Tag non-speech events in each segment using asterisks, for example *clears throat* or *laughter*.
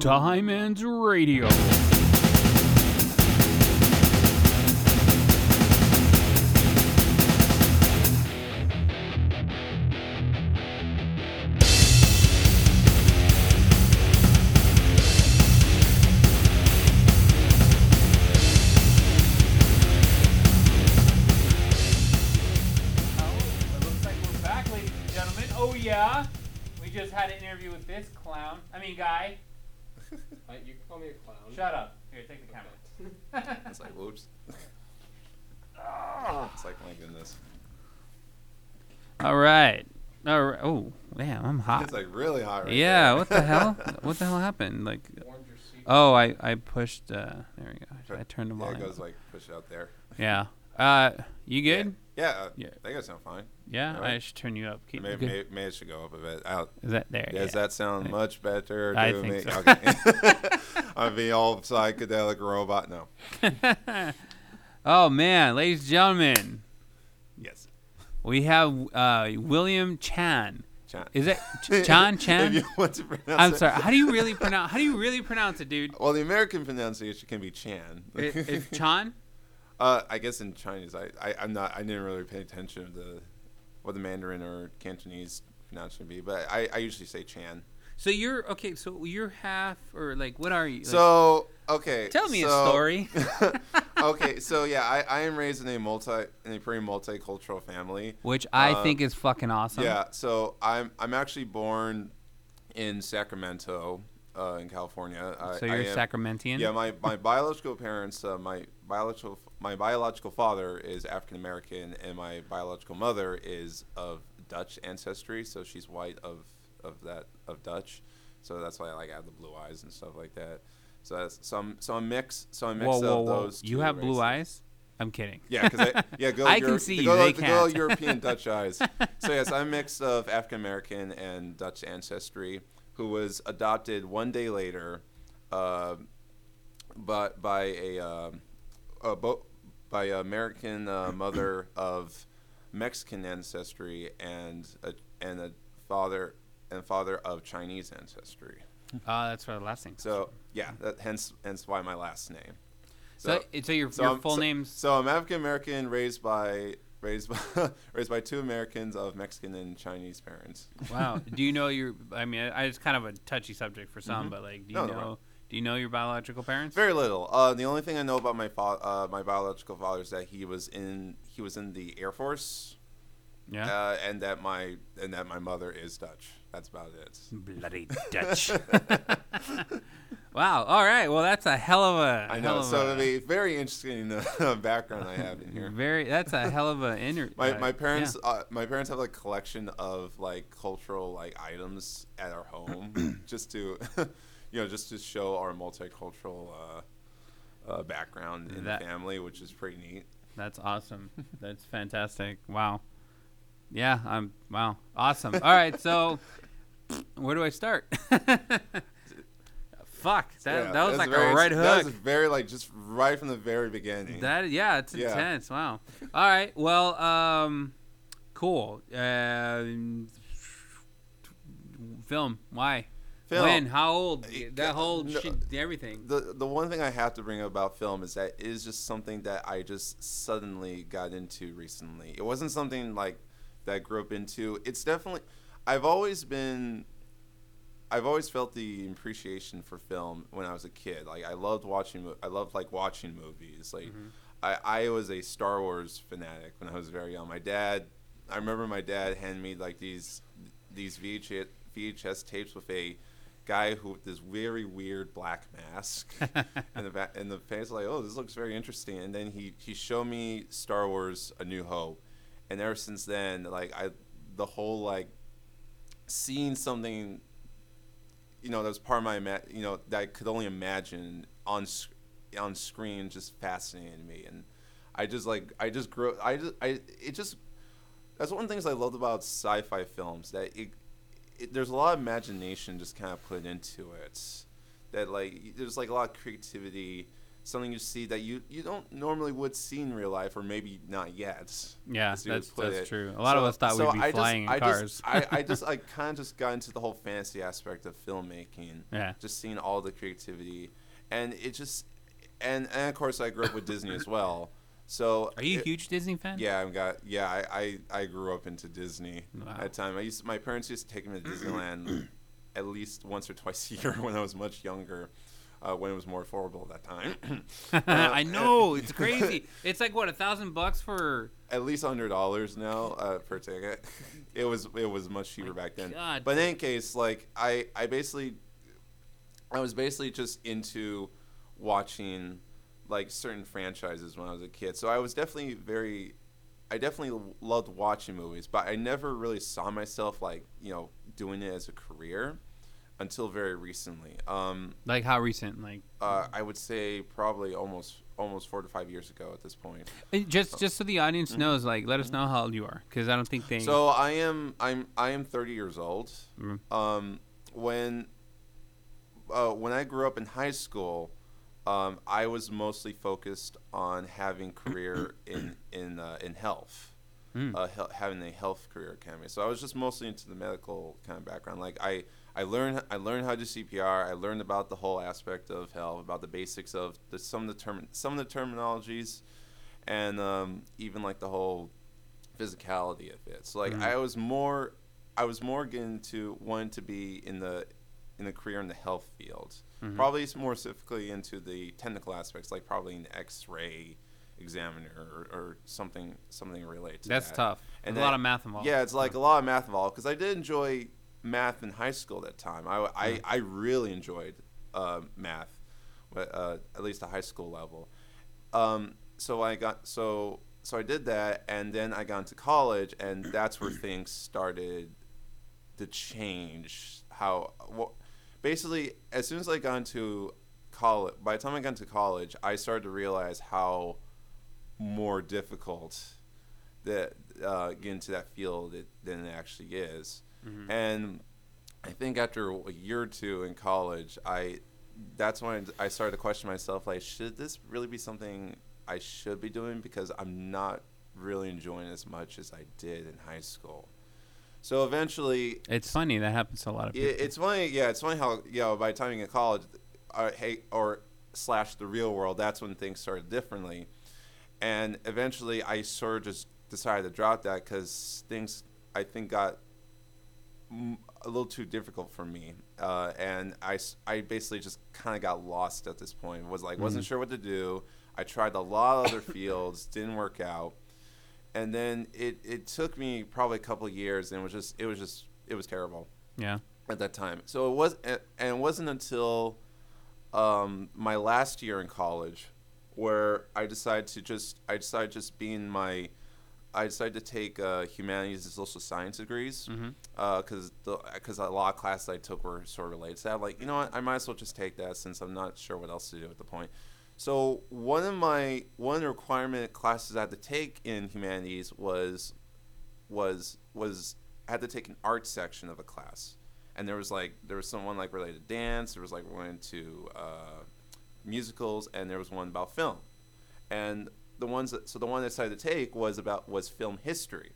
Diamonds Radio. All right. All right. Oh, damn, I'm hot. It's like really hot right yeah. there. What the hell? *laughs* What the hell happened? Like, Warmed your seat. oh, I I pushed. Uh, there we go. I turned the Yeah, it volume. goes like push it out there. Yeah. *laughs* Uh, you good? Yeah, uh, Yeah. I think I sound fine. Yeah. Alright. I should turn you up. Keep Maybe, good. maybe, maybe it should go up a bit. Out. Is that there? Does yeah. that sound Right. much better? I to think me? so. Okay. *laughs* I'm being all psychedelic robot. No. oh man, ladies and gentlemen, Yes. We have uh, William Chan. Chan. Is it *laughs* Ch- Chan if Chan? you want to pronounce I'm sorry. How do you really pronounce? How do you really pronounce it, dude? Well, the American pronunciation can be Chan. It, it's *laughs* Chan. uh, I guess in Chinese, I, I I'm not. I didn't really pay attention to the what the Mandarin or Cantonese pronunciation would be, but I, I usually say Chan. So you're okay. So you're half, or like, what are you? Like, So okay. tell me a story. *laughs* okay, so yeah, I, I am raised in a multi in a pretty multicultural family. which I uh, think is fucking awesome. Yeah, so I'm I'm actually born in Sacramento, uh, in California. I, So I you're am- Sacramentian. Yeah, my, my biological parents, uh, my biological my biological father is African American, and my biological mother is of Dutch ancestry. So she's white of of that of Dutch. So that's why I like have the blue eyes and stuff like that. So that's so I'm so I'm mix so I'm mix Whoa, whoa, of whoa! those. You have blue eyes? I'm kidding. Yeah, because I, *laughs* yeah, go. I Euro- can see the you, Go, they the go. European Dutch *laughs* eyes. So yes, I'm a mix of African American and Dutch ancestry, who was adopted one day later, uh, but by a, uh, a bo- by an American uh, *coughs* mother of Mexican ancestry and a, and a father and father of Chinese ancestry. Oh, that's what the last thing. So yeah, that, hence hence why my last name. so, so your, So your I'm- full so- name's So I'm African American, raised by raised by *laughs* raised by two Americans of Mexican and Chinese parents. wow. *laughs* Do you know your? I mean, I, it's kind of a touchy subject for some, Mhm. but like, do you No, no know? problem. Do you know your biological parents? Very little. Uh, the only thing I know about my fa- uh, my biological father is that he was in he was in the Air Force, yeah. uh, and that my and that my mother is Dutch. That's about it. Bloody *laughs* Dutch. wow. All right. Well, that's a hell of a. I know. So a, the very interesting uh, *laughs* background I have in here. Very. That's a hell of a inter. My, uh, my parents yeah. uh, my parents have like a collection of like cultural like items at our home *clears throat* just to *laughs* you know just to show our multicultural uh, uh, background in That- the family which is pretty neat That's awesome. That's fantastic. Wow. Yeah, I'm wow. Awesome. All right, so *laughs* where do I start? *laughs* Fuck. That, Yeah, that was like very- a right that hook. was very like just right from the very beginning That yeah, it's Yeah. intense. Wow. All right. Well, um cool. Uh, film. Why? Film. When? How old? Uh, That whole no, shit, everything. the the one thing I have to bring up about film is that it is just something that I just suddenly got into recently. It wasn't something like that I grew up into. It's definitely I've always been I've always felt the appreciation for film when I was a kid. Like I loved watching I loved like watching movies. Like mm-hmm. I I was a Star Wars fanatic when I was very young. My dad I remember my dad handed me like these these VHS VHS tapes with a guy who with this very weird black mask *laughs* and the and the fans like oh this looks very interesting and then he he showed me Star Wars A New Hope and ever since then like I the whole like seeing something you know that was part of my you know that I could only imagine on on screen just fascinated me. And I just like I just grew I just I it just that's one of the things I loved about sci-fi films that it, it there's a lot of imagination just kind of put into it. That like there's like a lot of creativity something you see that you you don't normally would see in real life, or maybe not yet. Yeah, as you would that's that's it. true. A lot of us thought so we'd be I just- flying in I cars. Just, I, I just *laughs* I kind of just got into the whole fantasy aspect of filmmaking. yeah. Just seeing all the creativity, and it just and and of course I grew up with Disney as well. So Are you a it- huge Disney fan? Yeah, I got yeah. I, I, I grew up into Disney Wow. at the time. I used my parents used to take me to Disneyland *clears throat* at least once or twice a year *laughs* when I was much younger, uh, when it was more affordable at that time. *laughs* *laughs* I know it's *laughs* crazy. It's like what a thousand bucks for. at least hundred dollars now uh, per ticket. It was it was much cheaper back then. God. But in any case, like I I basically I was basically just into watching like certain franchises when I was a kid. So I was definitely very I definitely loved watching movies, but I never really saw myself like, you know, doing it as a career until very recently. Um, Like how recent? Like uh, I would say probably almost almost 4 to 5 years ago at this point. just just so the audience Mhm. knows, like let us know how old you are, because I don't think they. So I am I'm I am 30 years old. Mm. Um, when uh, when I grew up in high school, um, I was mostly focused on having career *clears throat* in in uh, in health, Mm. uh, hel- having a health career academy. So I was just mostly into the medical kind of background. Like I I learned I learned how to do CPR. I learned about the whole aspect of health, about the basics of the, some of the term some of the terminologies, and um, even like the whole physicality of it. So like Mhm. I was more I was more getting to wanting to be in the in the career in the health field. Mhm. Probably more specifically into the technical aspects, like probably an X-ray examiner or, or something something related to That's that. tough. And There's a lot of math involved. Yeah, it's like a lot of math involved because I did enjoy math in high school at that time. I, I. I really enjoyed uh, math, uh, at least the high school level. Um, so I got so so I did that, and then I got into college, and that's where *clears throat* things started to change. How well, basically as soon as I got into college, by the time I got into college, I started to realize how more difficult that uh, get into that field it, than it actually is. Mhm. And I think after a year or two in college, I that's when I started to question myself like, should this really be something I should be doing because I'm not really enjoying as much as I did in high school. So eventually, It's funny that happens to a lot of people. it, it's funny, yeah. It's funny how you know by the time you get college, uh, hey, or slash the real world, that's when things started differently, and eventually I sort of just decided to drop that because things I think got a little too difficult for me, uh, and I basically just kind of got lost at this point. Was like wasn't Mhm. sure what to do. I tried a lot of other fields, didn't work out, and then it, it took me probably a couple of years, and it was just it was just it was terrible yeah. at that time. So it was, and it wasn't until um, my last year in college where I decided to just, I decided just being my, I decided to take uh, humanities and social science degrees because the because a lot of classes I took were sort of related to that. Like, you know what, I might as well just take that since I'm not sure what else to do at the point. So one of my one of the requirement classes I had to take in humanities was was was I had to take an art section of a class, and there was like there was someone like related to dance. There was like one to uh, musicals, and there was one about film, and the ones that so the one I decided to take was about was film history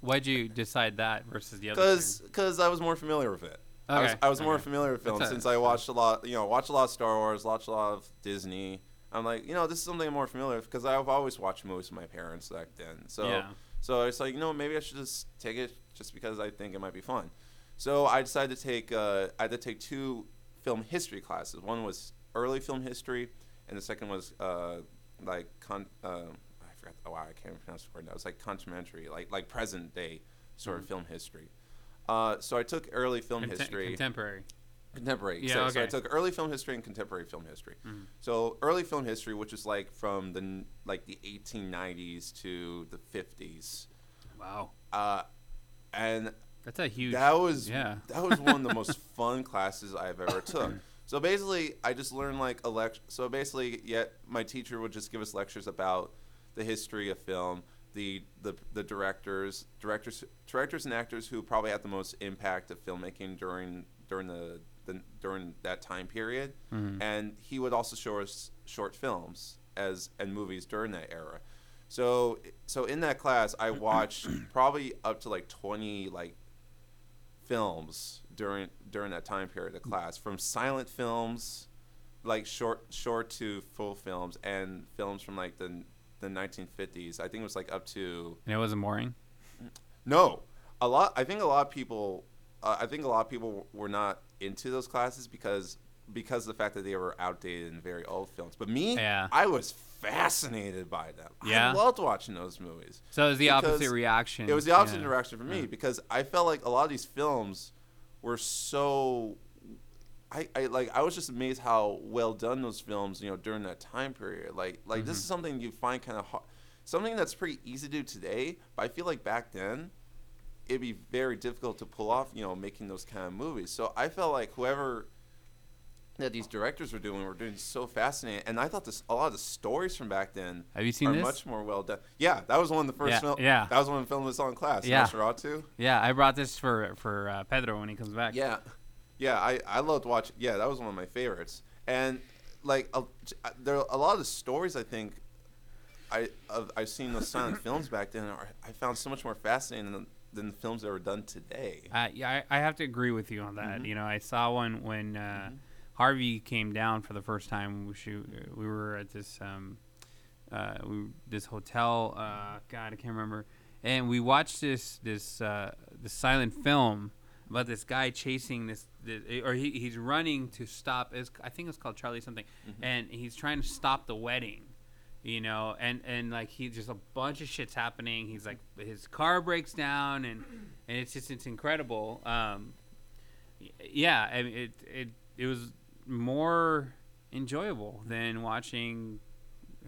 Why'd you decide that versus the other? because because I was more familiar with it. I was, Okay, I was more familiar with film since I watched a lot, you know, watched a lot of Star Wars, watched a lot of Disney. I'm like, you know, this is something I'm more familiar with because I've always watched movies with my parents back then. So, Yeah. so it's like, you know, maybe I should just take it just because I think it might be fun. So I decided to take, uh, I had to take two film history classes. One was early film history, and the second was uh, like con. Uh, I forgot. Oh wow, I can't pronounce the word now. It's like contemporary, like like present day sort of Mhm. film history. Uh, so I took early film Contem- history, contemporary. contemporary. Yeah, so, so I took early film history and contemporary film history. Mhm. So early film history, which is like from the like the 1890s to the 50s, Wow, uh, and that's a huge. that was yeah. that was one of the *laughs* most fun classes I've ever took. *clears throat* So basically, I just learned like a lect. So basically, yet my teacher would just give us lectures about the history of film, the the the directors, directors, directors and actors who probably had the most impact of filmmaking during during the the during that time period, Mhm. and he would also show us short films as and movies during that era. So so in that class, I watched *coughs* probably up to like twenty like films during during that time period of class, from silent films, like short short to full films, and films from like the the 1950s. I think it was like up to And it wasn't boring. no, a lot. I think a lot of people. Uh, I think a lot of people were not into those classes because because of the fact that they were outdated and very old films. But me, Yeah. I was fascinated by them. Yeah? I loved watching those movies. So it was the opposite reaction. It was the opposite yeah. direction for me Yeah. because I felt like a lot of these films were so. I, I like I was just amazed how well done those films you know during that time period like like this Mhm. is something you find kind of hard something that's pretty easy to do today but I feel like back then it'd be very difficult to pull off you know making those kind of movies so I felt like whoever that these directors were doing were doing so fascinating and I thought this a lot of the stories from back then Have you seen are this? much more well done yeah that was one of the first Yeah, film yeah. that was one of the films I saw in class Yeah. Nosferatu Yeah, I brought this for for uh, Pedro when he comes back. yeah, yeah. I I loved watching. Yeah, that was one of my favorites. And like a, there are a lot of the stories I think I of, I've seen those silent *coughs* films back then are I found so much more fascinating than, than the films that were done today. Uh, yeah, I, I have to agree with you on that. Mhm. You know, I saw one when uh, Mhm. Harvey came down for the first time. We shoot, we were at this um, uh, we, this hotel. Uh, God, I can't remember. And we watched this this uh, this silent film about this guy chasing this, this or he, he's running to stop. It's, I think it's called Charlie something, Mhm. and he's trying to stop the wedding. You know, and and like he just a bunch of shit's happening. He's like his car breaks down, and and it's just it's incredible. Um, yeah, I mean, it it it was more enjoyable than watching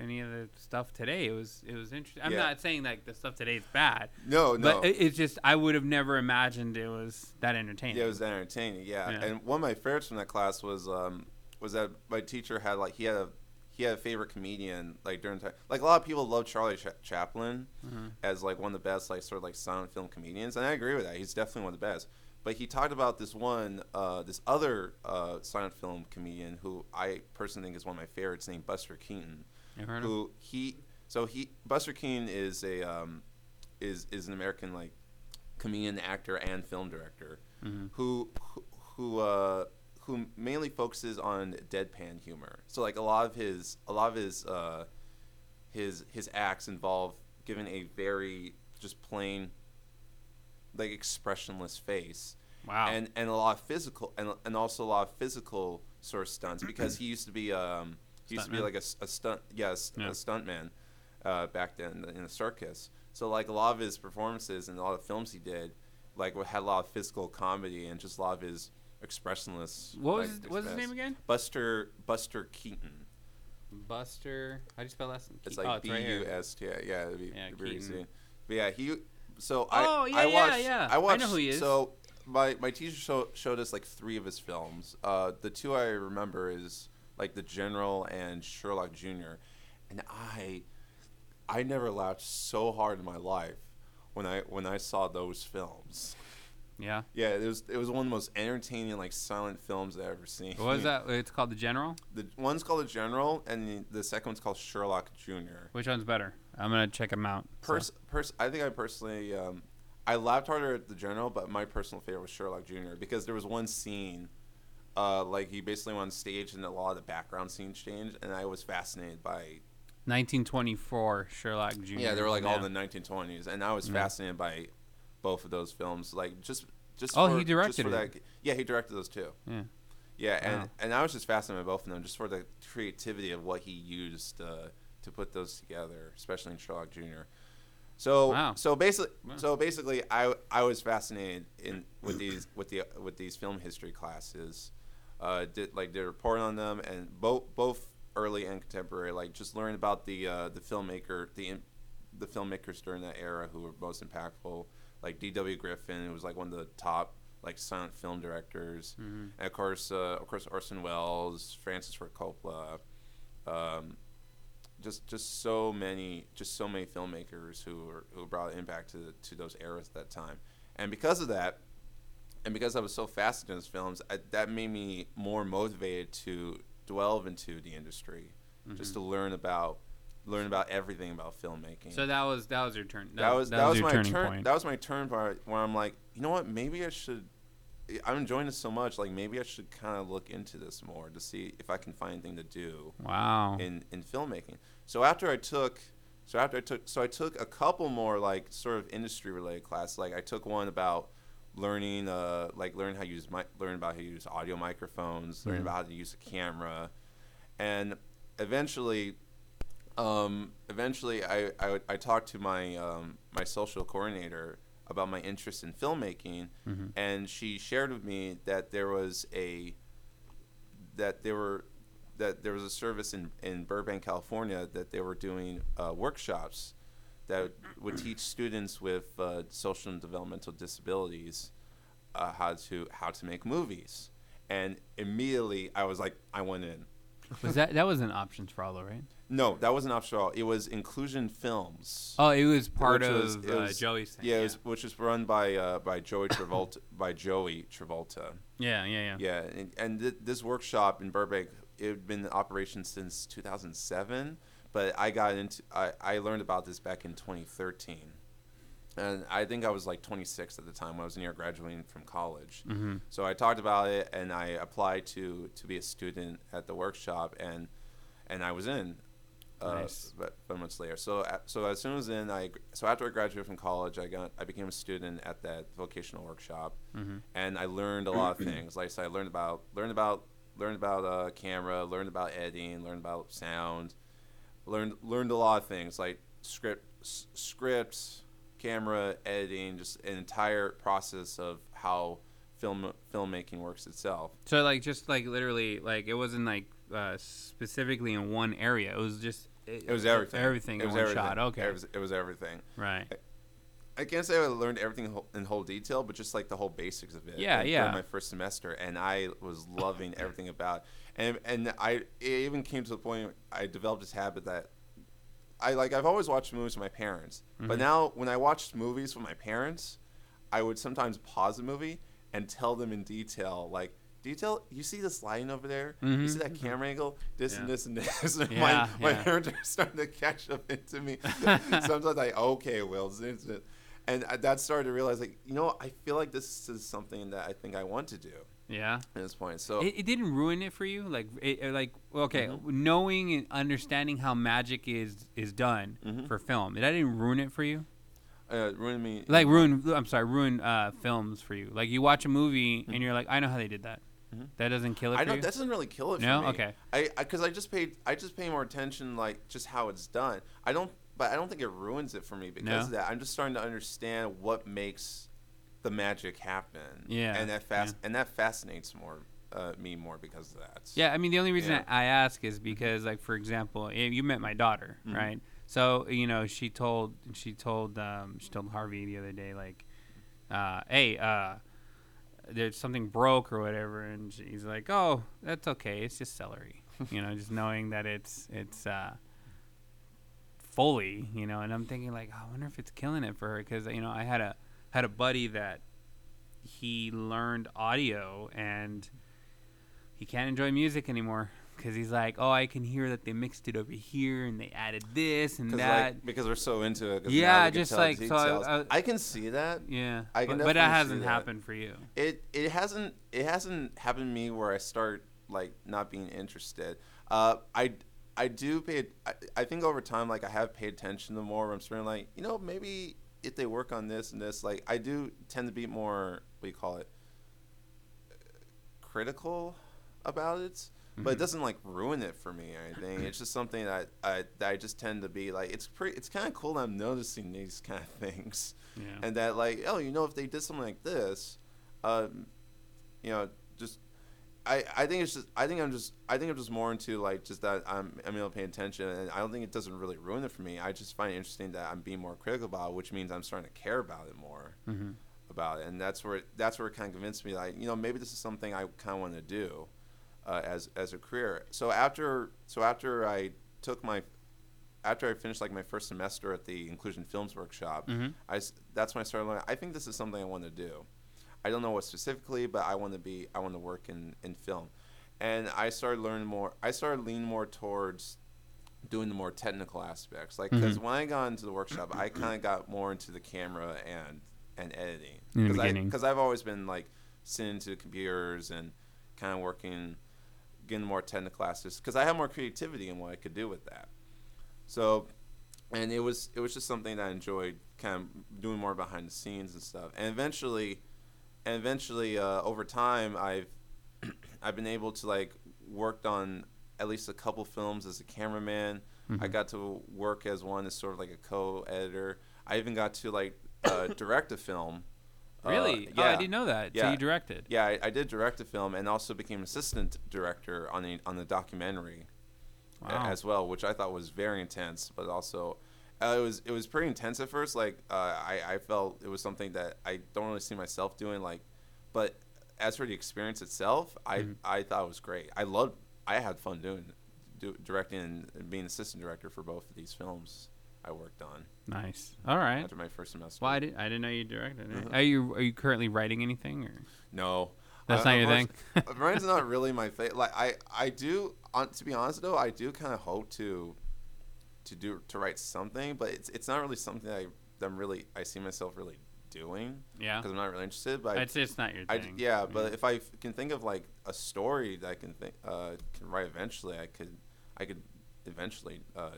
any of the stuff today. It was it was interesting. I'm Yeah. not saying like the stuff today is bad, No, no. but it, it's just I would have never imagined it was that entertaining. Yeah, it was entertaining. Yeah. Yeah. and one of my favorites from that class was um was that my teacher had like he had a he had a favorite comedian like during time like a lot of people love Charlie Cha- Chaplin Mhm. as like one of the best like sort of like silent film comedians, and I agree with that. He's definitely one of the best. But he talked about this one, uh, this other uh, silent film comedian who I personally think is one of my favorites, named Buster Keaton You heard of? who he so he Buster Keaton is a um, is is an American like comedian, actor, and film director Mhm. who who who, uh, who mainly focuses on deadpan humor. So like a lot of his a lot of his uh, his his acts involve giving a very just plain like expressionless face Wow. and and a lot of physical and and also a lot of physical sort of stunts because he used to be um he used to be like a, a stunt yes Yeah. a stuntman uh, back then in the, in the circus so like a lot of his performances and a lot of films he did like had a lot of physical comedy and just a lot of his expressionless what was like, his, what was his name again? Buster Buster Keaton Buster. How do you spell name? it's like oh, B U. S T yeah it'd be, Yeah, it'd be easy. but yeah he so Oh, I yeah, I watched yeah. I I know watched who he is. so my my teacher show, showed us like three of his films. Uh, the two I remember is like The General and Sherlock Jr. And I I never laughed so hard in my life when I when I saw those films. Yeah. Yeah, it was it was one of the most entertaining like silent films I've ever seen. What was that? It's called the General. The one's called The General, and the, the second one's called Sherlock Jr. Which one's better? I'm gonna check them out. so. Pers- pers- I think I personally, um, I laughed harder at the general, but my personal favorite was Sherlock Jr. because there was one scene, uh, like he basically went on stage and a lot of the background scenes changed, and I was fascinated by. 1924 Sherlock Jr. Yeah, they were like all Yeah. the 1920s, and I was Yeah. fascinated by both of those films. Like just, just. Oh, for, he just directed. That, yeah, he directed those too. Yeah. Yeah, and Wow. and I was just fascinated by both of them, just for the creativity of what he used uh, to put those together, especially in Sherlock Jr. So Wow. so basically Wow. so basically I I was fascinated in with these with the with these film history classes, uh, did like did a report on them and both both early and contemporary like just learn about the uh, the filmmaker the in- the filmmakers during that era who were most impactful like D.W. Griffin who was like one of the top like silent film directors Mhm. and of course, uh, of course, Orson Welles, Francis Ford Coppola, just just so many, just so many filmmakers who were, who brought impact to to those eras at that time. And because of that, and because I was so fascinated in those films, I, that made me more motivated to delve into the industry, just to mm-hmm. learn about learn about everything about filmmaking. So that was that was your turn. that was that, was, your my turning turn. point. That was my turn part where I'm like, you know what? Maybe I should. I'm enjoying this so much. Like maybe I should kind of look into this more to see if I can find anything to do wow. in in filmmaking. So after I took, so after I took, so I took a couple more like sort of industry related classes. Like I took one about learning, uh, like learn how to use mi- learn about how to use audio microphones, learn Mhm. about how to use a camera, and eventually, um, eventually I I, I talked to my um, my social coordinator about my interest in filmmaking, Mhm. and she shared with me that there was a that there were that there was a service in, in Burbank, California, that they were doing uh, workshops that would teach students with uh, social and developmental disabilities uh, how to how to make movies. And immediately, I was like, I went in. Was that that was an options for all, right? No, that wasn't optional. It was Inclusion Films. Oh, it was part Which of was- it uh, was- Joey's thing. yeah, it was, which was run by uh, by Joey Travolta by Joey Travolta. yeah, yeah, yeah. Yeah, and, and th- this workshop in Burbank, it had been in operation since 2007, but I got into, I, I learned about this back in 2013. And I think I was like 26 at the time when I was near graduating from college. Mm-hmm. So I talked about it and I applied to, to be a student at the workshop and, and I was in. Uh, Nice. But five months later, so a- so as soon as in, I so after I graduated from college, I got I became a student at that vocational workshop, Mm-hmm. and I learned a lot of *clears throat* things. Like I said, I learned about learned about learned about uh, camera, learned about editing, learned about sound, learned learned a lot of things like script s- scripts, camera, editing, just an entire process of how film filmmaking works itself. So like just like literally like it wasn't like uh, specifically in one area. It was just It was everything. Everything It in was one everything. shot. Okay. It was, it was everything. right. I can't say I learned everything in whole detail, but just like the whole basics of it. Yeah, like, yeah. My first semester, and I was loving everything about. It. And and I it even came to the point I developed this habit that I like. I've always watched movies with my parents, but Mhm. now when I watched movies with my parents, I would sometimes pause the movie and tell them in detail, like. Detail, you see this lighting over there? You see Mhm. that camera angle? This and this and this. *laughs* And Yeah, my my parents are starting to catch up into me. *laughs* Sometimes like, okay, Will, this is it and that started to realize like you know i feel like this is something that i think i want to do Yeah. at this point so It, it didn't ruin it for you, like it, like okay, Mhm. knowing and understanding how magic is is done Mhm. for film. That didn't ruin it for you. uh, ruined me Like ruin. I'm sorry, ruin uh, films for you. Like you watch a movie and you're like, I know how they did that. Mhm. That doesn't kill it I don't. you. That doesn't really kill it No? for me. Okay. I because I, just paid. I just pay more attention, like just how it's done. I don't, but I don't think it ruins it for me because No? of that. I'm just starting to understand what makes the magic happen. Yeah, and that fast and that fascinates more uh, me more because of that. Yeah, I mean the only reason Yeah. I ask is because, like, for example, you met my daughter, Mhm. right? So you know, she told she told um, she told Harvey the other day, like, uh, "Hey, uh, there's something broke or whatever," and he's like, "Oh, that's okay. It's just celery." *laughs* you know, just knowing that it's it's uh, fully, you know, and I'm thinking like, I wonder if it's killing it for her because you know I had a had a buddy that he learned audio and he can't enjoy music anymore because he's like, oh, I can hear that they mixed it over here and they added this and that. like because we're so into it. Yeah, now we can just like- so I- I- I can see that. yeah, I can but, but that hasn't that. happened for you. It it hasn't it hasn't happened to me where I start like not being interested. Uh, I I do pay. I, I think over time, like I have paid attention to more. Where I'm starting like you know maybe if they work on this and this, like I do tend to be more what do you call it critical about it. But it Mhm. doesn't like ruin it for me or anything. It's just something that I that I just tend to be like. It's pretty. It's kind of cool that I'm noticing these kind of *laughs* things Yeah. and that like oh you know if they did something like this um you know just I, I think it's just I think I'm just I think I'm just more into like just that I'm I'm able to pay attention and I don't think it doesn't really ruin it for me. I just find it interesting that I'm being more critical about it, which means I'm starting to care about it more hmm about it, and that's where it, that's where it kind of convinced me like you know maybe this is something I kind of want to do uh, as as a career. So after so after I took my after I finished like my first semester at the Inclusion Films Workshop, hmm I that's when I started learning. I think this is something I want to do. I don't know what specifically, but I want to be I want to work in in film, and I started learning more. I started leaning more towards doing the more technical aspects, like because Mhm. when I got into the workshop, I kind of got more into the camera and and editing because I've always been like sitting to the computers and kind of working, getting more technical aspects because I have more creativity in what I could do with that. So, and it was it was just something that I enjoyed, kind of doing more behind the scenes and stuff. And eventually, and eventually, uh, over time, I've I've been able to like worked on at least a couple films as a cameraman. I Mhm. got to work as one as sort of like a co-editor. I even got to like uh, *coughs* direct a film. Uh, Really? yeah. Oh, I didn't know that. So Yeah. you directed. Yeah, I, I did direct a film and also became assistant director on the on the documentary Wow. as well, which I thought was very intense, but also uh, it was it was pretty intense at first. Like uh, I I felt it was something that I don't really see myself doing. Like, but as for the experience itself, I Mhm. I thought it was great. I loved. I had fun doing do, directing and being assistant director for both of these films I worked on Nice. All right. after my first semester. Well, I didn't. I didn't know you directed. it. Mhm. Are you Are you currently writing anything? Or No, That's Uh, not your thing? *laughs* Ryan's not *laughs* really my thing. Like I, I do. On, to be honest though, I do kind of hope to, to do to write something, but it's it's not really something I, I'm really I see myself really doing yeah. because I'm not really interested. But I, It's not your I d- thing. yeah, but if I f- can think of like a story that I can think uh, can write eventually, I could I could eventually uh,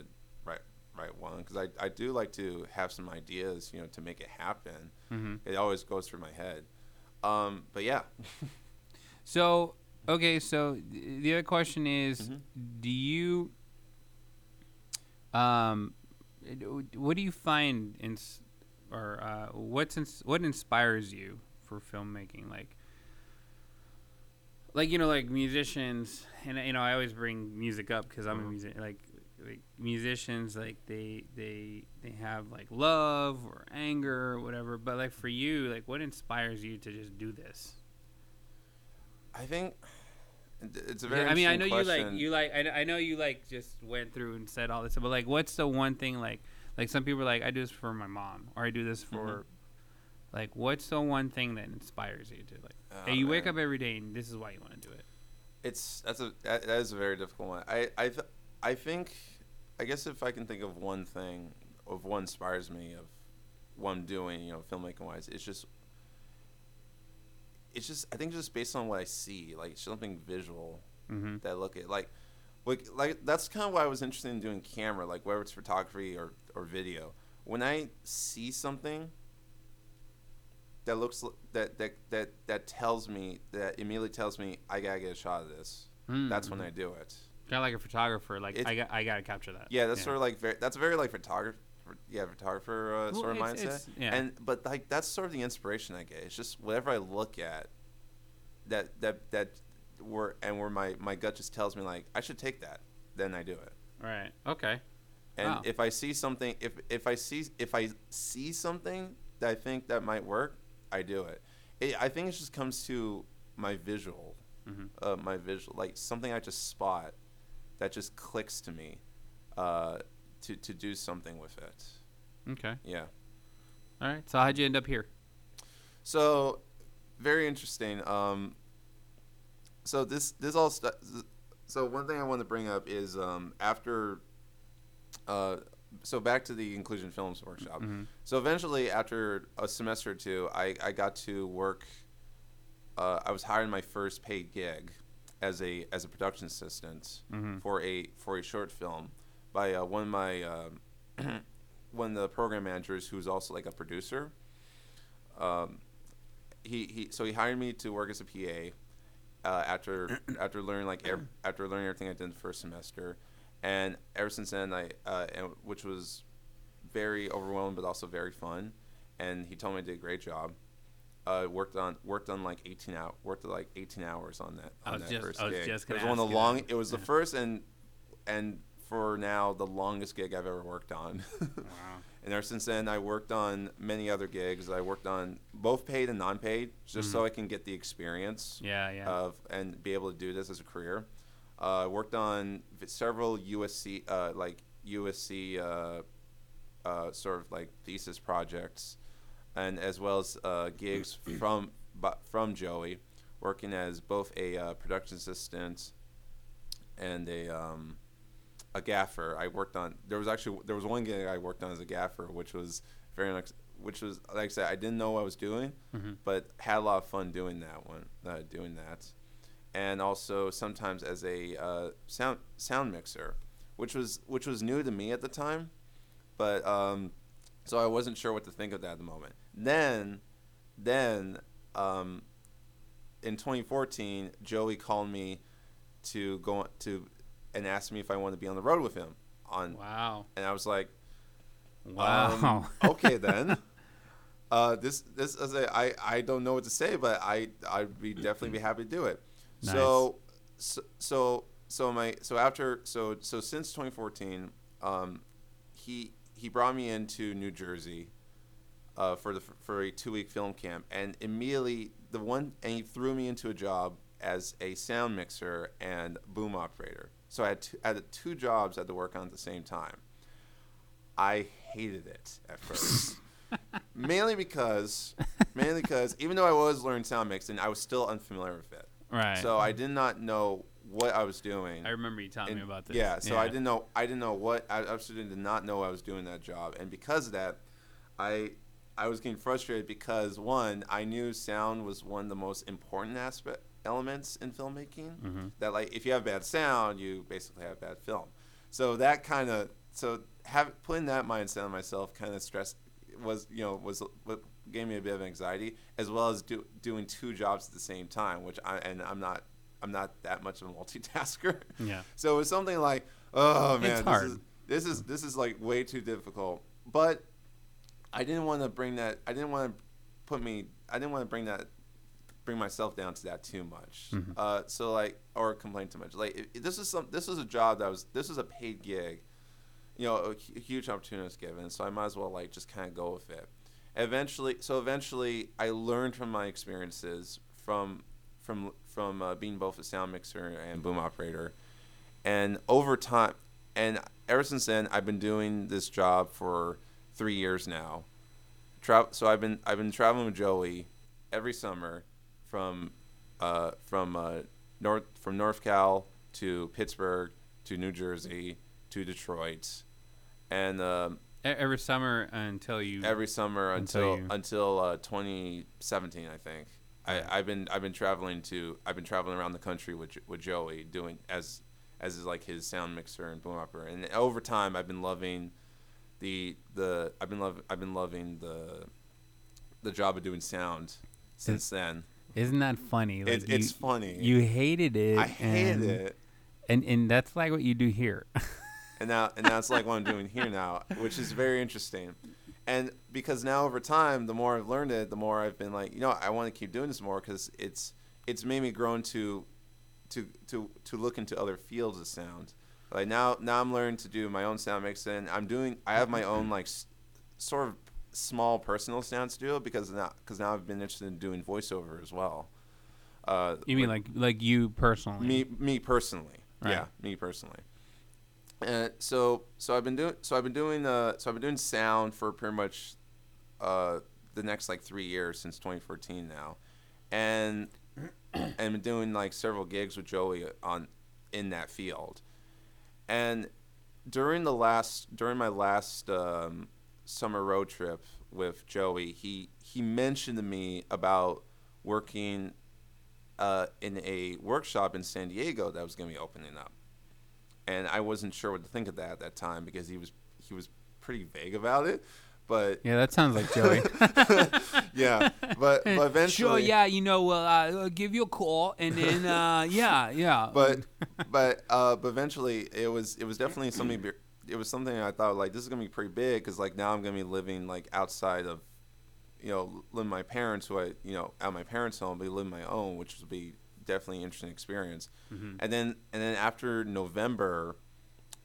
write write one because I, I do like to have some ideas, you know, to make it happen. hmm It always goes through my head. Um, but yeah. *laughs* So okay, so th- the other question is, Mhm. do you, um, what do you find in, or uh, what's ins- what inspires you for filmmaking? Like, like you know, like musicians, and you know, I always bring music up because I'm a Mhm. music like. Like musicians, like they they they have like love or anger or whatever. But like for you, like what inspires you to just do this? I think it's a very. Yeah, I mean, I know interesting you like you like I, I know you like just went through and said all this, but like, what's the one thing like like some people are like I do this for my mom or I do this for Mhm. like what's the one thing that inspires you to like Oh, hey you wake up every day and this is why you want to do it. It's that's a that, that is a very difficult one. I I th- I think I guess if I can think of one thing of what inspires me of what I'm doing, you know, filmmaking wise, it's just it's just I think just based on what I see, like something visual Mm-hmm. that I look at like like like that's kind of why I was interested in doing camera, like whether it's photography or or video. When I see something that looks l- that that that that tells me that immediately tells me I gotta get a shot of this. That's when I do it. kind of like a photographer. Like It's- I got I gotta capture that. Yeah, that's sort of like very, that's very like photographer. Yeah, photographer uh, Well, sort of it's- mindset. it's- yeah. And but like that's sort of the inspiration I get. It's just whatever I look at, that that that where and where my my gut just tells me like I should take that, then I do it. right. Okay. And Wow. if I see something, if if I see if I see something that I think that might work, I do it. it I think it just comes to my visual, Mhm. uh, my visual, like something I just spot that just clicks to me, uh, to to do something with it. Okay. Yeah. All right. So how'd you end up here? So, very interesting. Um, so this this all stu- so one thing I want to bring up is um, after. Uh, so back to the inclusion films workshop. Mhm. So eventually, after a semester or two, I, I got to work. Uh, I was hired in my first paid gig as a as a production assistant Mhm. for a for a short film by uh, one of my um, *clears throat* one of the program managers who's also like a producer. Um, he, he so he hired me to work as a PA uh, after *clears throat* after learning like ev- *clears throat* after learning everything I did in the first semester, and ever since then I uh, and, which was very overwhelming but also very fun, and he told me I did a great job. Uh, worked on worked on like 18 out worked like 18 hours on that I on was that just- first I was gig. just it was one of the long that. it was the first and and for now the longest gig I've ever worked on. *laughs* Wow. And ever since then, I worked on many other gigs. I worked on both paid and non-paid, just so I can get the experience Yeah. Yeah. of and be able to do this as a career. Uh, I worked on several USC, uh, like USC, uh, uh, sort of like thesis projects, and as well as uh, gigs *clears throat* from bu- from Joey, working as both a uh, production assistant and a um, a gaffer. I worked on. There was actually there was one gig I worked on as a gaffer, which was very unex- which was like I said, I didn't know what I was doing, Mhm. but had a lot of fun doing that one, uh, doing that, and also sometimes as a uh, sound sound mixer, which was which was new to me at the time, but um, so I wasn't sure what to think of that at the moment. Then, then um, in 2014, Joey called me to go to and asked me if I wanted to be on the road with him on, Wow. and I was like, Wow. um, *laughs* okay then. Uh, this this is a, I I don't know what to say, but I I'd be definitely be happy to do it. So, so so so my so after so so since 2014, um, he he brought me into New Jersey, uh, for the for a two week film camp, and immediately the one and he threw me into a job as a sound mixer and boom operator. So I had two, I had two jobs I had to work on at the same time. I hated it at first. *laughs* mainly because mainly because even though I was learning sound mixing, I was still unfamiliar with it. right. So I did not know what I was doing. I remember you telling me about this. Yeah, so I didn't know I didn't know what I absolutely did not know I was doing that job. And because of that, I I was getting frustrated because one, I knew sound was one of the most important aspect elements in filmmaking. Mhm. That like if you have bad sound, you basically have bad film. So that kind of so have putting that mindset on myself kind of stressed was you know was what gave me a bit of anxiety as well as do, doing two jobs at the same time, which I and I'm not I'm not that much of a *laughs* multitasker. Yeah. So it was something like, oh man, this is this is this is like way too difficult. But I didn't want to bring that. I didn't want to put me. I didn't want to bring that bring myself down to that too much. Mhm. Uh, so like or complain too much. Like if, if this is some. This was a job that was. This was a paid gig. You know, a, a huge opportunity was given, so I might as well like just kind of go with it. Eventually, so eventually, I learned from my experiences from from from uh, being both a sound mixer and boom operator, and over time, and ever since then, I've been doing this job for three years now. Tra- so I've been I've been traveling with Joey every summer from uh, from uh, north from North Cal to Pittsburgh to New Jersey to Detroit, and um, Every summer until you. every summer Until until you- until uh, 2017, I think. I, I've been I've been traveling to I've been traveling around the country with with Joey doing as as is like his sound mixer and boom operator, and over time I've been loving the the I've been love I've been loving the the job of doing sound since then. Isn't that funny? Like It's you, it's funny. You hated it. I hated and, it, And and that's like what you do here. *laughs* and now and that's like what I'm doing here now, which is very interesting. And because now over time, the more I've learned it, the more I've been like, you know, I want to keep doing this more because it's it's made me grow into to to to look into other fields of sound. Like now now I'm learning to do my own sound mixing. I'm doing I have my own like s- sort of small personal sound studio because now because now I've been interested in doing voiceover as well. Uh, you mean like like you personally? me me personally Right. yeah me personally and so so i've been doing so i've been doing uh so i've been doing sound for pretty much uh the next like three years since 2014 now and *coughs* and been doing like several gigs with joey on in that field and during the last during my last um, summer road trip with joey he he mentioned to me about working uh, in a workshop in San Diego that was going to be opening up, and I wasn't sure what to think of that at that time because he was he was pretty vague about it. But Yeah, that sounds like Joey. *laughs* yeah, but but *laughs* eventually, Sure, yeah, you know, well, uh, I'll give you a call, and then, uh, *laughs* yeah, yeah. But but uh, but eventually, it was it was definitely something. It was something I thought like this is gonna be pretty big because like now I'm gonna be living like outside of, you know, living my parents who I you know at my parents' home, be living my own, which would be definitely an interesting experience. Mhm. And then and then after November,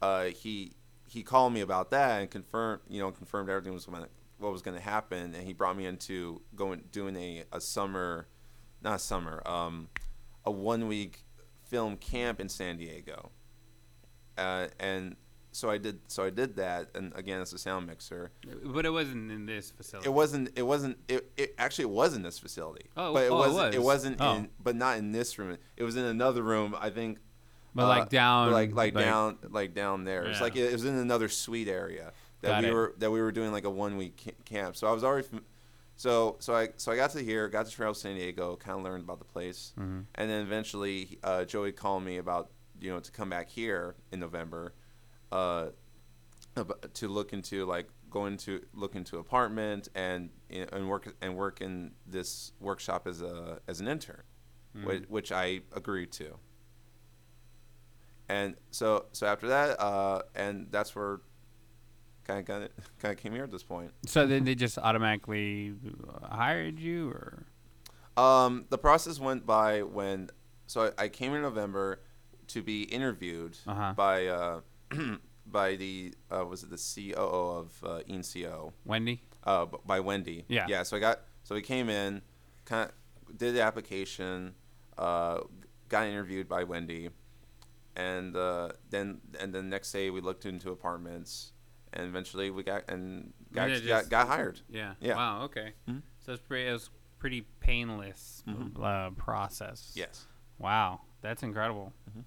uh, he he called me about that and confirmed you know confirmed everything was gonna, what was going to happen, and he brought me into going doing a a summer, not summer, um, a one week film camp in San Diego, uh, and so I did so I did that, and again, it's a sound mixer. But it wasn't in this facility. It wasn't. It wasn't. It, it actually it was in this facility. Oh, but it oh, wasn't. It, was. not Oh. in. But not in this room. It was in another room. I think. but uh, like down, like like down like down there. It's Yeah. like it was in another suite area that Got we it. were that we were doing like a one week camp. So I was already. Fam- so so I so I got to here, got to travel San Diego, kind of learned about the place, Mhm. and then eventually uh, Joey called me about you know to come back here in November, uh, to look into like going to look into apartment and and work and work in this workshop as a as an intern, Mhm. which, which I agreed to. And so so after that, uh, and that's where kind of *laughs* kind of kind of came here at this point. So then they just automatically uh, hired you, or Um, the process went by when, so I, I came in November to be interviewed Uh-huh. by uh, *clears throat* by the uh, was it the COO of uh, ENCO, Wendy? uh, by Wendy. Yeah. Yeah. So I got so we came in, kind of did the application, uh, got interviewed by Wendy, and uh, then and then next day we looked into apartments, and eventually we got and got And it got, got hired. Yeah. Yeah. Wow. Okay. Mhm. So it's pretty. It was pretty painless Mhm. uh, process. Yes. Wow, that's incredible. Mhm.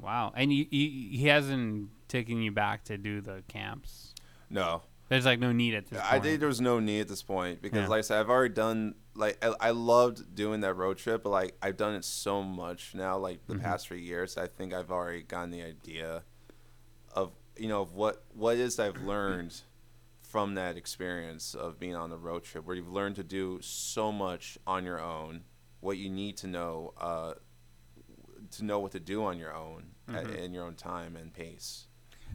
Wow, and you, you, he hasn't taken you back to do the camps. No. There's like no need at this I point. think there was no need at this point because, Yeah. like I said, I've already done like I, I loved doing that road trip, but like I've done it so much now, like the Mhm. past three years. I think I've already gotten the idea of you know of what what is I've learned from that experience of being on the road trip, where you've learned to do so much on your own, what you need to know, uh, to know what to do on your own at, Mhm. in your own time and pace.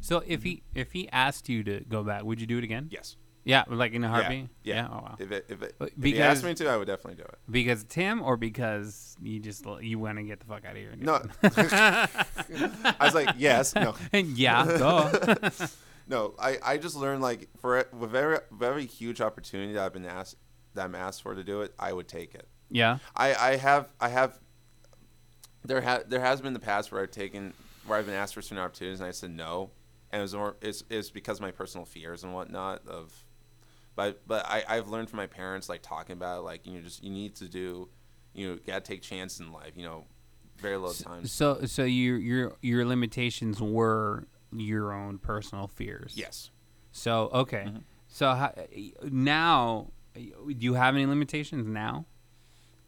So if he if he asked you to go back, would you do it again? Yes. Yeah, like in a Yeah, heartbeat. yeah. Oh wow. If it, if it, But if he asked me to, I would definitely do it. Because it's him, or because you just you want to get the fuck out of here? No. *laughs* I was like, yes, no. *laughs* yeah. Go. *laughs* No, I, I just learned like for a with very very huge opportunity that I've been asked that I'm asked for to do it, I would take it. yeah. I, I have I have there ha- there has been the past where I've taken where I've been asked for certain opportunities and I said no, and it was more it's, it's because of my personal fears and whatnot of, but but I I've learned from my parents like talking about it, like you know just you need to do, you know, gotta take chances in life, you know, very little time. So so your your your limitations were your own personal fears. Yes. So okay. Mhm. So how, now, do you have any limitations now?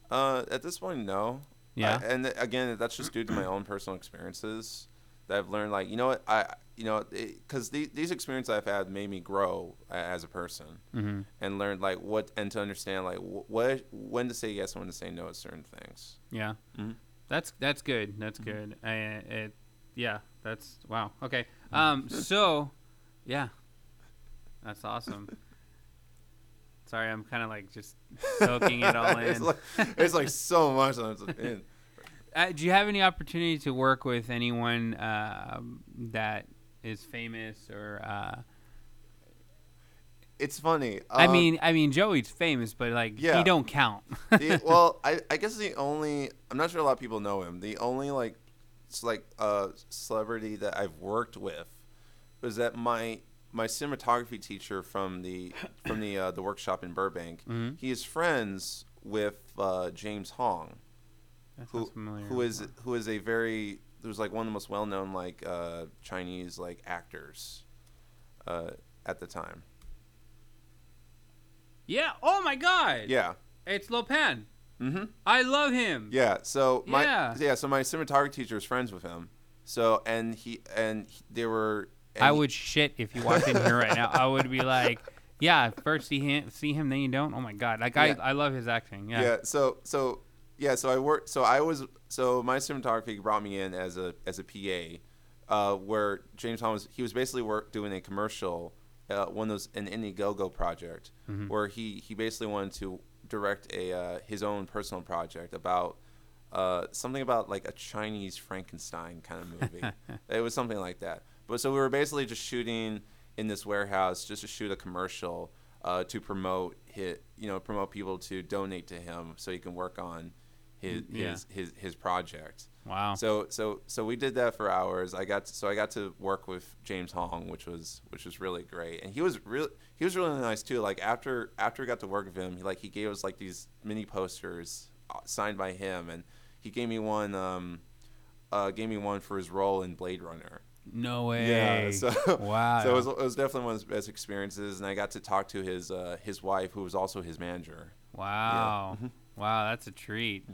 Uh, at this point, no. Yeah. I- and th- again, that's just due to my own personal experiences that I've learned. Like, you know what, I, you know, because the, these experiences I've had made me grow as a person Mm-hmm. and learn like what and to understand like wh- what when to say yes and when to say no to certain things. Yeah. Mhm. That's that's good. That's Mm-hmm. good. I, it, yeah. That's wow. Okay. Um. So, yeah. That's awesome. *laughs* Sorry, I'm kind of like just soaking it all *laughs* it's in. like it's like so much. it's- Uh, do you have any opportunity to work with anyone uh, that is famous or? Uh, It's funny. I um, mean, I mean, Joey's famous, but like Yeah. he don't count. the, *laughs* well, I, I guess the only I'm not sure a lot of people know him. The only like it's like uh, celebrity that I've worked with was that my my cinematography teacher from the from the uh, the workshop in Burbank. *laughs* Mhm. He is friends with uh, James Hong, who who is who is a very who's like one of the most well known like uh, Chinese like actors uh, at the time. Yeah. Oh my God. Yeah. It's Lo Pan. Mm-hmm. I love him. Yeah. So my Yeah. yeah. So my cinematography teacher was friends with him. So and he and he, they were. I would shit if you walked in here right now. I would be like, yeah, first see him, see him, then you don't. Oh my God. Like I, Yeah. I love his acting. Yeah. Yeah. So so yeah. So I worked. So I was. So my cinematography brought me in as a as a PA, uh, where James Thomas he was basically work doing a commercial, uh, one of those an Indiegogo project, Mhm. where he he basically wanted to direct a uh, his own personal project about. Uh, something about like a Chinese Frankenstein kind of movie. *laughs* it was something like that. But so we were basically just shooting in this warehouse just to shoot a commercial uh, to promote his, you know, promote people to donate to him so he can work on his Mm, yeah. his, his his project. Wow. So so so we did that for hours. I got to, so I got to work with James Hong, which was which was really great, and he was really he was really nice too. Like after after we got to work with him, he like he gave us like these mini posters uh, signed by him, and he gave me one um uh gave me one for his role in Blade Runner. No way. Yeah, so *laughs* wow. so it was, it was definitely one of his best experiences, and I got to talk to his uh, his wife, who was also his manager. wow. Mhm. Wow, that's a treat.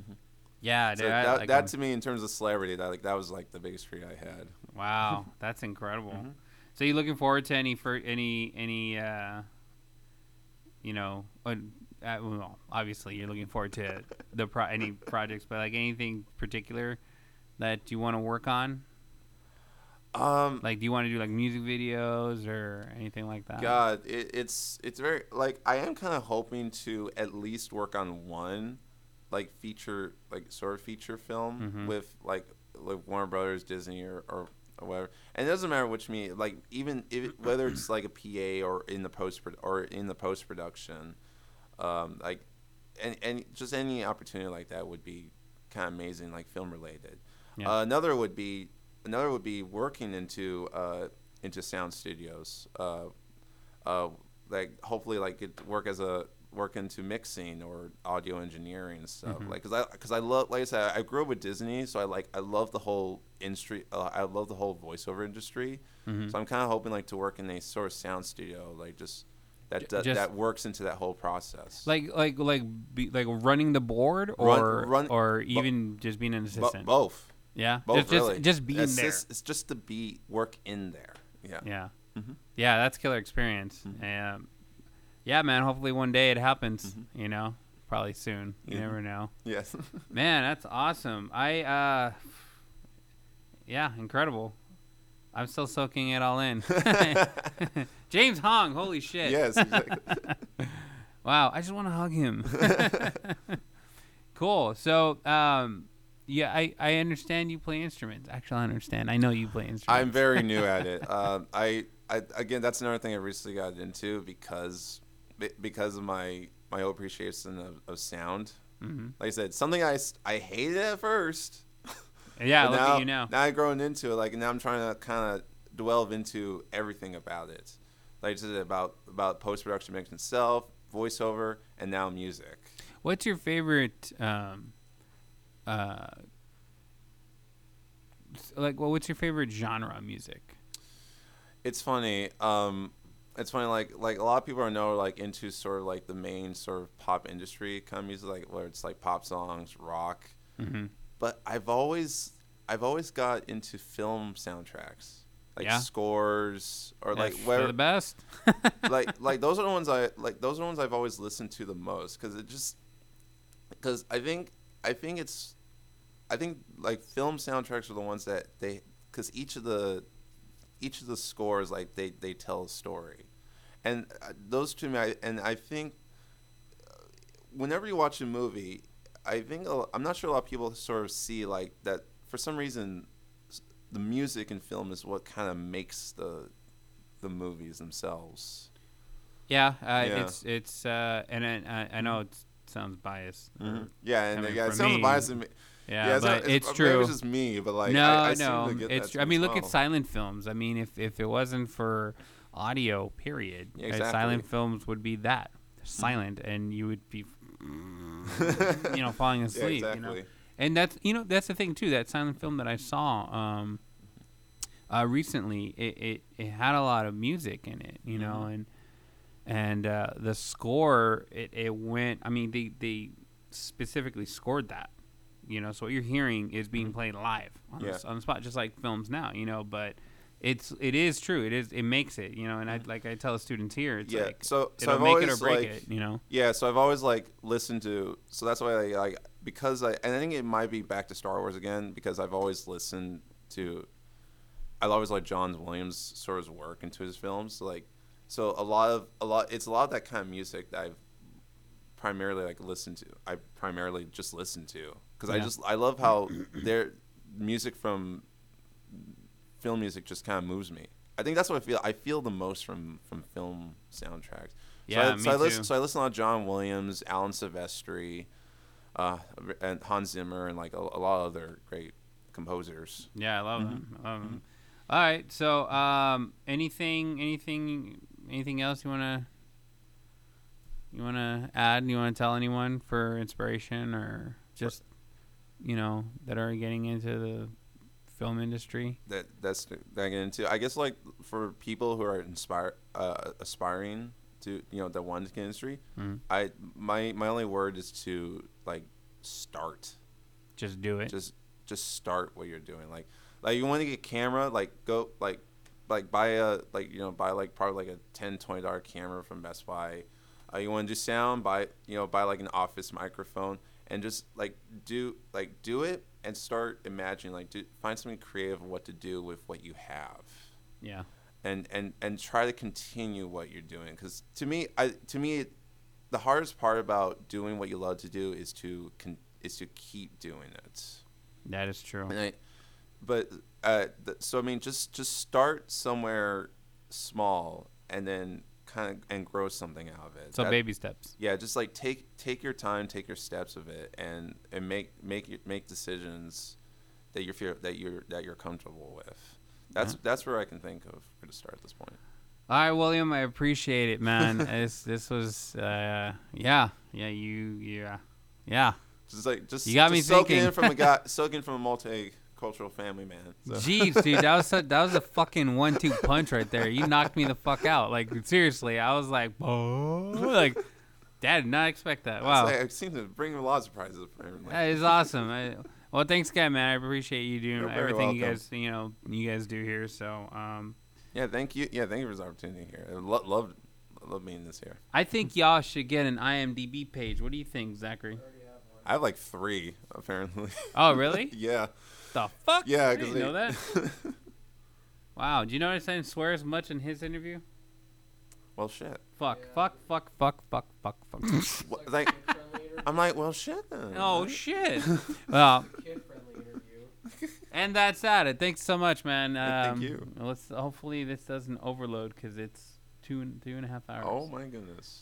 Yeah, So dude. I- that, like, that to me, in terms of celebrity, that like that was like the biggest treat I had. wow, *laughs* that's incredible. Mhm. So you looking forward to any for any any uh you know, uh, uh, well, obviously you're looking forward to *laughs* the pro- any projects, but like anything particular that you want to work on? Um, Like, do you want to do like music videos or anything like that? God, it, it's it's very like I am kind of hoping to at least work on one, like feature like sort of feature film Mhm. with like like Warner Brothers, Disney, or, or or whatever. And it doesn't matter which me like even if whether it's like a PA or in the post or in the post production, um, like and and just any opportunity like that would be kind of amazing, like film related. Yeah. Uh, another would be another would be working into uh, into sound studios. Uh, uh, like hopefully like get work as a work into mixing or audio engineering and stuff. Mhm. Like, cause I cause I love like I said I grew up with Disney, so I like I love the whole industry. Uh, I love the whole voiceover industry. Mhm. So I'm kind of hoping like to work in a sort of sound studio, like just that just- that works into that whole process. Like like like be, like running the board or run- or bo- even just being an Bo- assistant. both, yeah. both just, just- really. just being it's there. Just, it's just to be work in there. Yeah. Yeah. Mhm. Yeah, that's killer experience. Mhm. Um, yeah, man. Hopefully one day it happens. Mhm. You know, probably soon. You Yeah. never know. Yes. *laughs* Man, that's awesome. I uh, yeah, incredible. I'm still soaking it all in. *laughs* *laughs* James Hong, holy shit. yes. Exactly. Wow, I just want to hug him. cool. So, um, yeah, I, I understand you play instruments. Actually, I understand. I know you play instruments. I'm very new *laughs* at it. Um, I, I again, that's another thing I recently got into because because of my my appreciation of, of sound. hmm Like I said, something I I hated at first. *laughs* Yeah, look now, at you now. Now I've grown into it. Like now I'm trying to kind of delve into everything about it. Like I said about about post production mix itself, voiceover, and now music. What's your favorite? Um, uh, like, well, what's your favorite genre of music? It's funny. Um, it's funny. Like like a lot of people are know like into sort of like the main sort of pop industry kind of music, like where it's like pop songs, rock. Mm-hmm. But I've always I've always got into film soundtracks, like Yeah. scores or like where the best. *laughs* like *laughs* like those are the ones I like. Those are the ones I've always listened to the most because it just because I think I think it's I think like film soundtracks are the ones that they because each of the each of the scores like they they tell a story, and uh, those to me I, and I think uh, whenever you watch a movie, I think a- I'm not sure a lot of people sort of see like that for some reason the music in film is what kind of makes the the movies themselves. yeah, uh, Yeah. it's it's uh, and I, I I know it sounds biased. or- Yeah, and I mean, yeah, it sounds me, biased. Me. Yeah, it's, but not, it's, maybe true. It's just me, but like no, I, I no, it's. True. I mean, look at silent films. I mean, if if it wasn't for audio, period, Yeah, uh, exactly. silent films would be that silent, and you would be, *laughs* you know, falling Yeah, asleep. exactly. You know, and that's you know that's the thing too. That silent film that I saw um, uh, recently, it, it it had a lot of music in it. You know, Mhm. and and uh, the score it, it went. I mean, they they specifically scored that. You know, so what you're hearing is being played live on, Mm-hmm. Yeah. the, on the spot, just like films now. You know, but it's it is true. It is it makes it. You know, and I like I tell the students here, it's yeah. like so so I've make always it or break like it. You know. yeah. So I've always like listened to. So that's why I like because I and I think it might be back to Star Wars again because I've always listened to. I always like John Williams sort of work into his films. Like, so a lot of a lot. It's a lot of that kind of music that I've primarily like listened to. I primarily just listen to because I just I love how their music from film music just kind of moves me. I think that's what I feel. I feel the most from from film soundtracks. Yeah, so I, me so I listen, too. So I listen to John Williams, Alan Silvestri, uh, and Hans Zimmer, and like a, a lot of other great composers. Yeah, I love Mhm. them. I love them. All right. So, um, anything, anything, anything else you wanna, you wanna add? You wanna tell anyone for inspiration or just, you know, that are getting into the film industry? that that's that I get into. I guess like for people who are inspire uh, aspiring to you know to get industry, Mhm. I my my only word is to like start. Just do it. Just just start what you're doing. Like like you want to get camera, like go like like buy a like you know buy like probably like a 10 20 dollar camera from Best Buy. Uh, you want to do sound, buy you know buy like an office microphone and just like do like do it and start imagining like do find something creative of what to do with what you have yeah. and and and try to continue what you're doing because to me i to me it, the hardest part about doing what you love to do is to con- is to keep doing it That is true. and I, but uh, th- so i mean just just start somewhere small and then kind of and grow something out of it So That- baby steps. yeah just like take take your time take your steps of it and and make make make decisions that you feel that you're that you're comfortable with that's Yeah. that's where i can think of where to start at this point All right, William. I appreciate it, man. *laughs* this this was uh, yeah, yeah. You yeah, yeah. just like just You got just me soaking thinking. *laughs* in from a guy soaking from a multicultural family man So- Jeez, dude, that was *laughs* so, that was a fucking one-two punch right there. You knocked me the fuck out. Like seriously, I was like, "Oh," *laughs* like, Dad did not expect that. Wow, like, I seem to bring a lot of surprises apparently that is awesome. I, well, thanks, guy, man. I appreciate you doing everything you guys, you know, you guys do here. So, um, yeah thank you yeah thank you for this opportunity here i lo- love love being this here I think y'all should get an IMDb page. What do you think, Zachary? already have one. i have like three apparently Oh, really? *laughs* yeah the fuck? yeah I because didn't know that. *laughs* Wow. Do you notice I didn't swear as much in his interview? well shit Fuck, Yeah. fuck, fuck, fuck, fuck, fuck, fuck. *laughs* It's What- like, like- a kid-friendly interview. i'm like well shit then oh shit. *laughs* well, Kid-friendly interview. and that's that. It. Thanks so much, man. Yeah, thank Um, you. Let's hopefully this doesn't overload because it's two and two and a half hours. oh my goodness